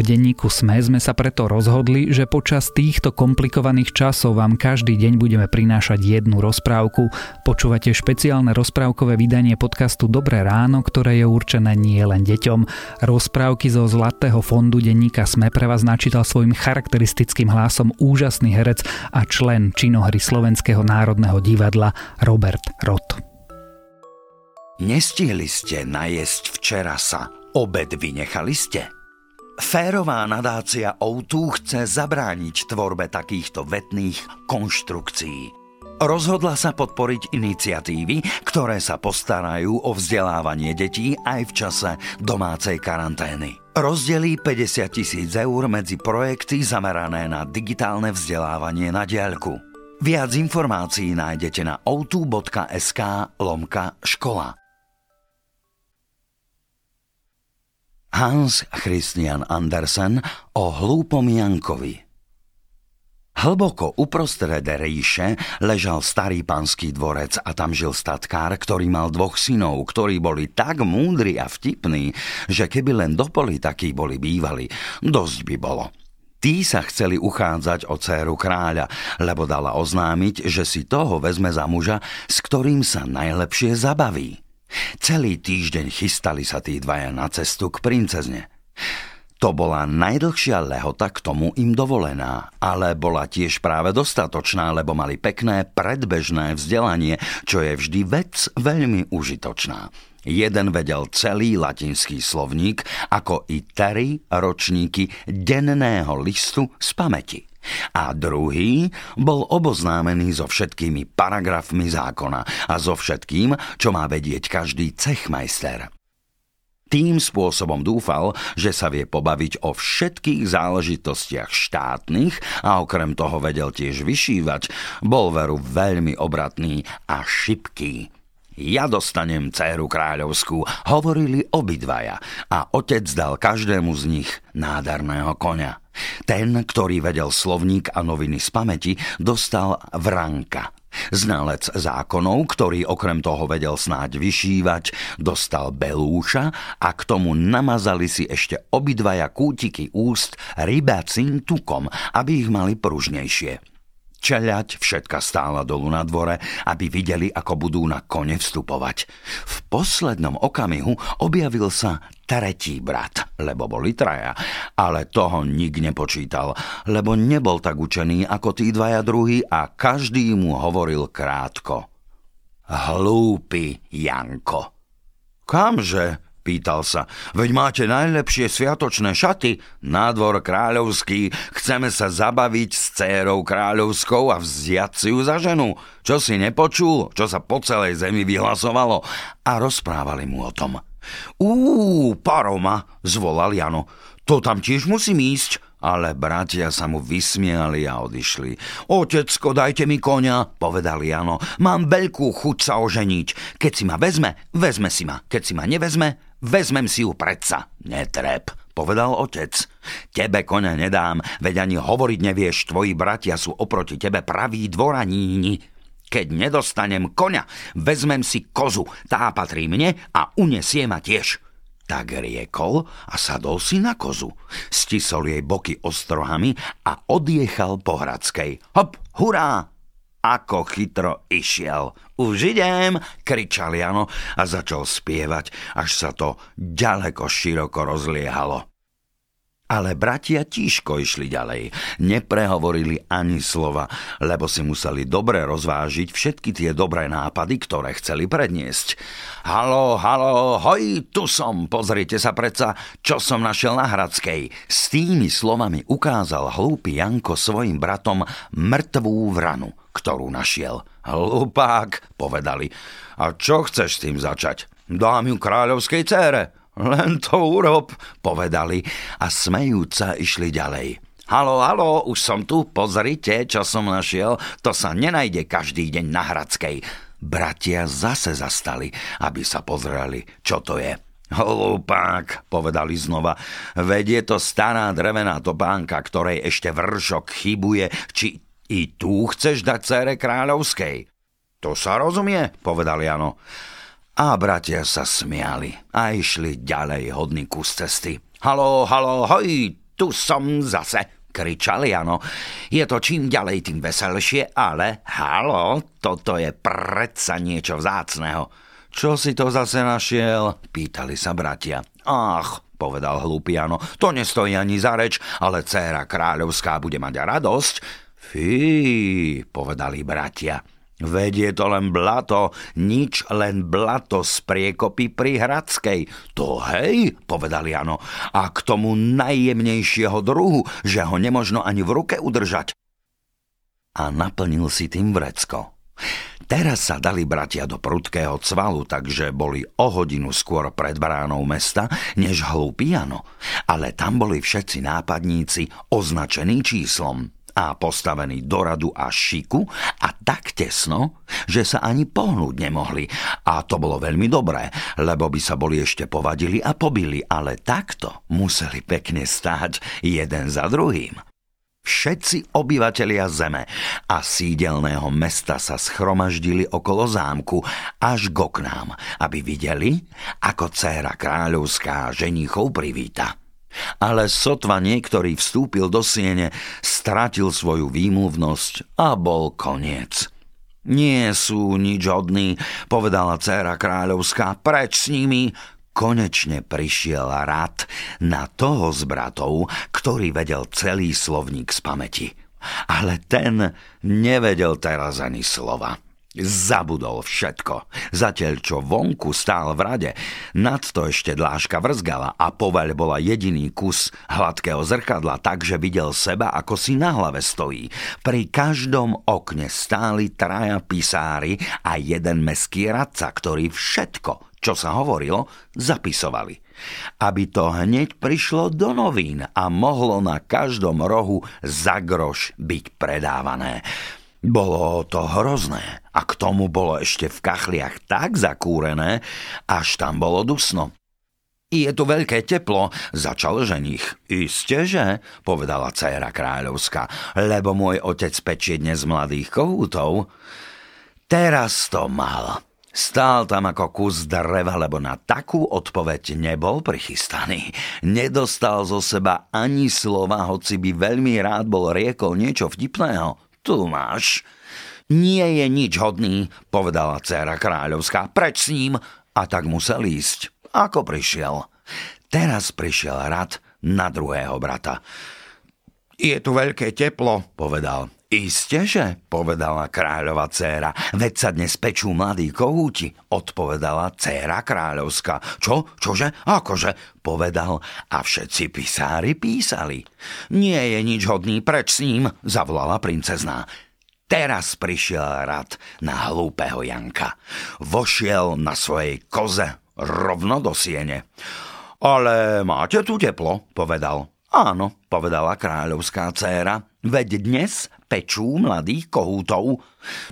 V denníku SME sme sa preto rozhodli, že počas týchto komplikovaných časov vám každý deň budeme prinášať jednu rozprávku. Počúvate špeciálne rozprávkové vydanie podcastu Dobré ráno, ktoré je určené nie len deťom. Rozprávky zo Zlatého fondu denníka SME pre vás načítal svojim charakteristickým hlasom úžasný herec a člen činohry Slovenského národného divadla Robert Rot. Nestihli ste najesť včera sa, obed vynechali ste? Férová nadácia O2 chce zabrániť tvorbe takýchto vetných konštrukcií. Rozhodla sa podporiť iniciatívy, ktoré sa postarajú o vzdelávanie detí aj v čase domácej karantény. Rozdelí 50 tisíc eur medzi projekty zamerané na digitálne vzdelávanie na diaľku. Viac informácií nájdete na outu.sk lomka škola. Hans Christian Andersen o hlúpom Jankovi Hlboko uprostred ríše ležal starý panský dvorec a tam žil statkár, ktorý mal dvoch synov, ktorí boli tak múdri a vtipní, že keby len do poli takí boli bývali, dosť by bolo. Tí sa chceli uchádzať o dceru kráľa, lebo dala oznámiť, že si toho vezme za muža, s ktorým sa najlepšie zabaví. Celý týždeň chystali sa tí dvaja na cestu k princezne. To bola najdlhšia lehota k tomu im dovolená, ale bola tiež práve dostatočná, lebo mali pekné predbežné vzdelanie, čo je vždy vec veľmi užitočná. Jeden vedel celý latinský slovník, ako i tery ročníky denného listu z pamäti. A druhý bol oboznámený so všetkými paragrafmi zákona a so všetkým, čo má vedieť každý cechmajster. Tým spôsobom dúfal, že sa vie pobaviť o všetkých záležitostiach štátnych a okrem toho vedel tiež vyšívať, bol veru veľmi obratný a šipký ja dostanem dceru kráľovskú, hovorili obidvaja a otec dal každému z nich nádarného konia. Ten, ktorý vedel slovník a noviny z pamäti, dostal Vranka. Znalec zákonov, ktorý okrem toho vedel snáď vyšívať, dostal Belúša a k tomu namazali si ešte obidvaja kútiky úst rybacím tukom, aby ich mali pružnejšie. Čeľať všetka stála dolu na dvore, aby videli, ako budú na kone vstupovať. V poslednom okamihu objavil sa tretí brat, lebo boli traja, ale toho nik nepočítal, lebo nebol tak učený ako tí dvaja druhí a každý mu hovoril krátko. Hlúpy Janko. Kamže? Pýtal sa. Veď máte najlepšie sviatočné šaty? Nádvor kráľovský. Chceme sa zabaviť s cérou kráľovskou a vziať si ju za ženu. Čo si nepočul? Čo sa po celej zemi vyhlasovalo? A rozprávali mu o tom. Uú, paroma, zvolal Jano. To tam tiež musím ísť. Ale bratia sa mu vysmiali a odišli. Otecko, dajte mi konia, povedal Jano. Mám veľkú chuť sa oženiť. Keď si ma vezme, vezme si ma. Keď si ma nevezme, vezmem si ju predsa. Netrep, povedal otec. Tebe konia nedám, veď ani hovoriť nevieš, tvoji bratia sú oproti tebe praví dvoraníni. Keď nedostanem konia, vezmem si kozu, tá patrí mne a unesie ma tiež. Tak riekol a sadol si na kozu. Stisol jej boky ostrohami a odjechal po Hradskej. Hop, hurá! Ako chytro išiel. Už idem, kričal Jano a začal spievať, až sa to ďaleko široko rozliehalo. Ale bratia tížko išli ďalej. Neprehovorili ani slova, lebo si museli dobre rozvážiť všetky tie dobré nápady, ktoré chceli predniesť. Halo, halo, hoj, tu som, pozrite sa predsa, čo som našiel na Hradskej. S tými slovami ukázal hlúpy Janko svojim bratom mŕtvú vranu, ktorú našiel. Hlupák, povedali. A čo chceš s tým začať? Dám ju kráľovskej cére. Len to urob, povedali a smejúca išli ďalej. Halo, halo, už som tu, pozrite, čo som našiel, to sa nenajde každý deň na Hradskej. Bratia zase zastali, aby sa pozreli, čo to je. Hlupák, povedali znova, veď je to stará drevená topánka, ktorej ešte vršok chybuje, či i tu chceš dať cére kráľovskej? To sa rozumie, povedal Jano. A bratia sa smiali a išli ďalej hodný kus cesty. Halo, halo, hoj, tu som zase, kričal Jano. Je to čím ďalej, tým veselšie, ale halo, toto je predsa niečo vzácného. Čo si to zase našiel? Pýtali sa bratia. Ach, povedal hlúpy Jano, to nestojí ani za reč, ale dcéra kráľovská bude mať radosť. Fí, povedali bratia. Veď je to len blato, nič len blato z priekopy pri Hradskej. To hej, povedal Jano, a k tomu najjemnejšieho druhu, že ho nemožno ani v ruke udržať. A naplnil si tým vrecko. Teraz sa dali bratia do prudkého cvalu, takže boli o hodinu skôr pred bránou mesta, než hlúpi Jano. Ale tam boli všetci nápadníci označení číslom a postavený do radu a šiku a tak tesno, že sa ani pohnúť nemohli. A to bolo veľmi dobré, lebo by sa boli ešte povadili a pobili, ale takto museli pekne stáť jeden za druhým. Všetci obyvatelia zeme a sídelného mesta sa schromaždili okolo zámku až k oknám, aby videli, ako dcéra kráľovská ženichov privíta. Ale sotva niektorý vstúpil do siene, stratil svoju výmluvnosť a bol koniec. Nie sú nič hodní, povedala dcéra kráľovská, preč s nimi. Konečne prišiel rad na toho z bratov, ktorý vedel celý slovník z pamäti. Ale ten nevedel teraz ani slova. Zabudol všetko. Zatiaľ, čo vonku stál v rade, nad to ešte dláška vrzgala a poveľ bola jediný kus hladkého zrkadla, takže videl seba, ako si na hlave stojí. Pri každom okne stáli traja pisári a jeden meský radca, ktorí všetko, čo sa hovorilo, zapisovali. Aby to hneď prišlo do novín a mohlo na každom rohu za groš byť predávané. Bolo to hrozné a k tomu bolo ešte v kachliach tak zakúrené, až tam bolo dusno. Je tu veľké teplo, začal ženich. Isté, že, povedala dcéra kráľovská, lebo môj otec pečie dnes mladých kohútov. Teraz to mal. Stál tam ako kus dreva, lebo na takú odpoveď nebol prichystaný. Nedostal zo seba ani slova, hoci by veľmi rád bol riekol niečo vtipného. Tu máš. Nie je nič hodný, povedala dcera kráľovská. Preč s ním. A tak musel ísť. Ako prišiel? Teraz prišiel rad na druhého brata. Je tu veľké teplo, povedal. Isteže, povedala kráľova dcéra, veď sa dnes pečú mladí kohúti, odpovedala dcéra kráľovská. Čo? Čože? Akože? Povedal a všetci písári písali. Nie je nič hodný, preč s ním, zavolala princezná. Teraz prišiel rad na hlúpeho Janka. Vošiel na svojej koze rovno do siene. Ale máte tu teplo, povedal. Áno, povedala kráľovská dcéra, veď dnes pečú mladých kohútov.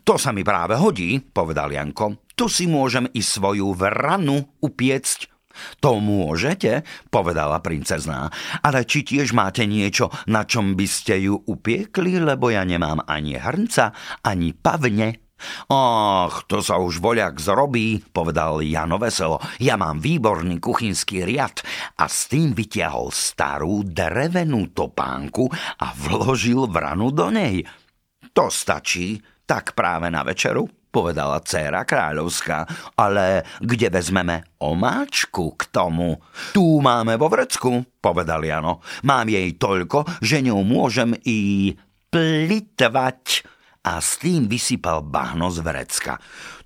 To sa mi práve hodí, povedal Janko. Tu si môžem i svoju vranu upiecť. To môžete, povedala princezná, ale či tiež máte niečo, na čom by ste ju upiekli, lebo ja nemám ani hrnca, ani pavne. Ach, to sa už voľak zrobí, povedal Jano veselo. Ja mám výborný kuchynský riad a s tým vytiahol starú drevenú topánku a vložil vranu do nej. To stačí, tak práve na večeru, povedala dcéra kráľovská. Ale kde vezmeme omáčku k tomu? Tu máme vo vrecku, povedal Jano. Mám jej toľko, že ňou môžem i plitvať a s tým vysypal bahno z vrecka.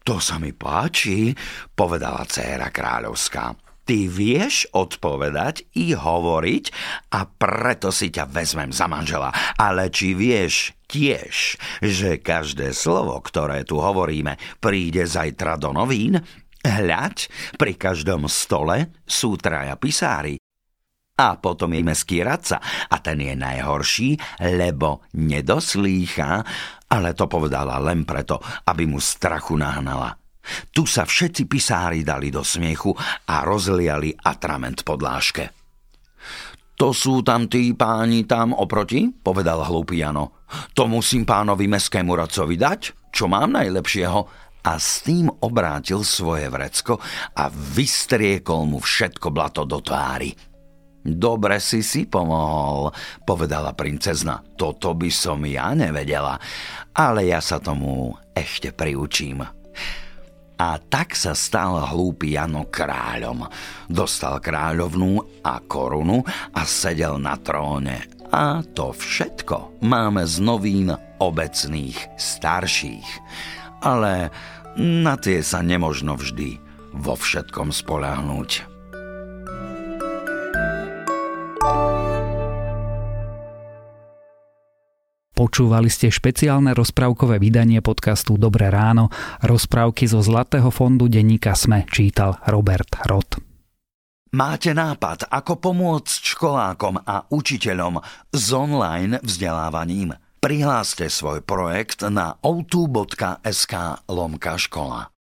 To sa mi páči, povedala dcéra kráľovská. Ty vieš odpovedať i hovoriť a preto si ťa vezmem za manžela. Ale či vieš tiež, že každé slovo, ktoré tu hovoríme, príde zajtra do novín? Hľaď, pri každom stole sú traja pisári. A potom je meský radca a ten je najhorší, lebo nedoslýcha ale to povedala len preto, aby mu strachu nahnala. Tu sa všetci pisári dali do smiechu a rozliali atrament podláške. To sú tam tí páni tam oproti, povedal hlúpy Jano. To musím pánovi meskému radcovi dať, čo mám najlepšieho. a s tým obrátil svoje vrecko a vystriekol mu všetko blato do tvári. Dobre si si pomohol, povedala princezna. Toto by som ja nevedela, ale ja sa tomu ešte priučím. A tak sa stal hlúpy Jano kráľom. Dostal kráľovnú a korunu a sedel na tróne. A to všetko máme z novín obecných starších. Ale na tie sa nemožno vždy vo všetkom spolahnúť. Počúvali ste špeciálne rozprávkové vydanie podcastu Dobré ráno. Rozprávky zo Zlatého fondu denníka Sme čítal Robert Rod. Máte nápad, ako pomôcť školákom a učiteľom s online vzdelávaním? Prihláste svoj projekt na outu.sk lomka škola.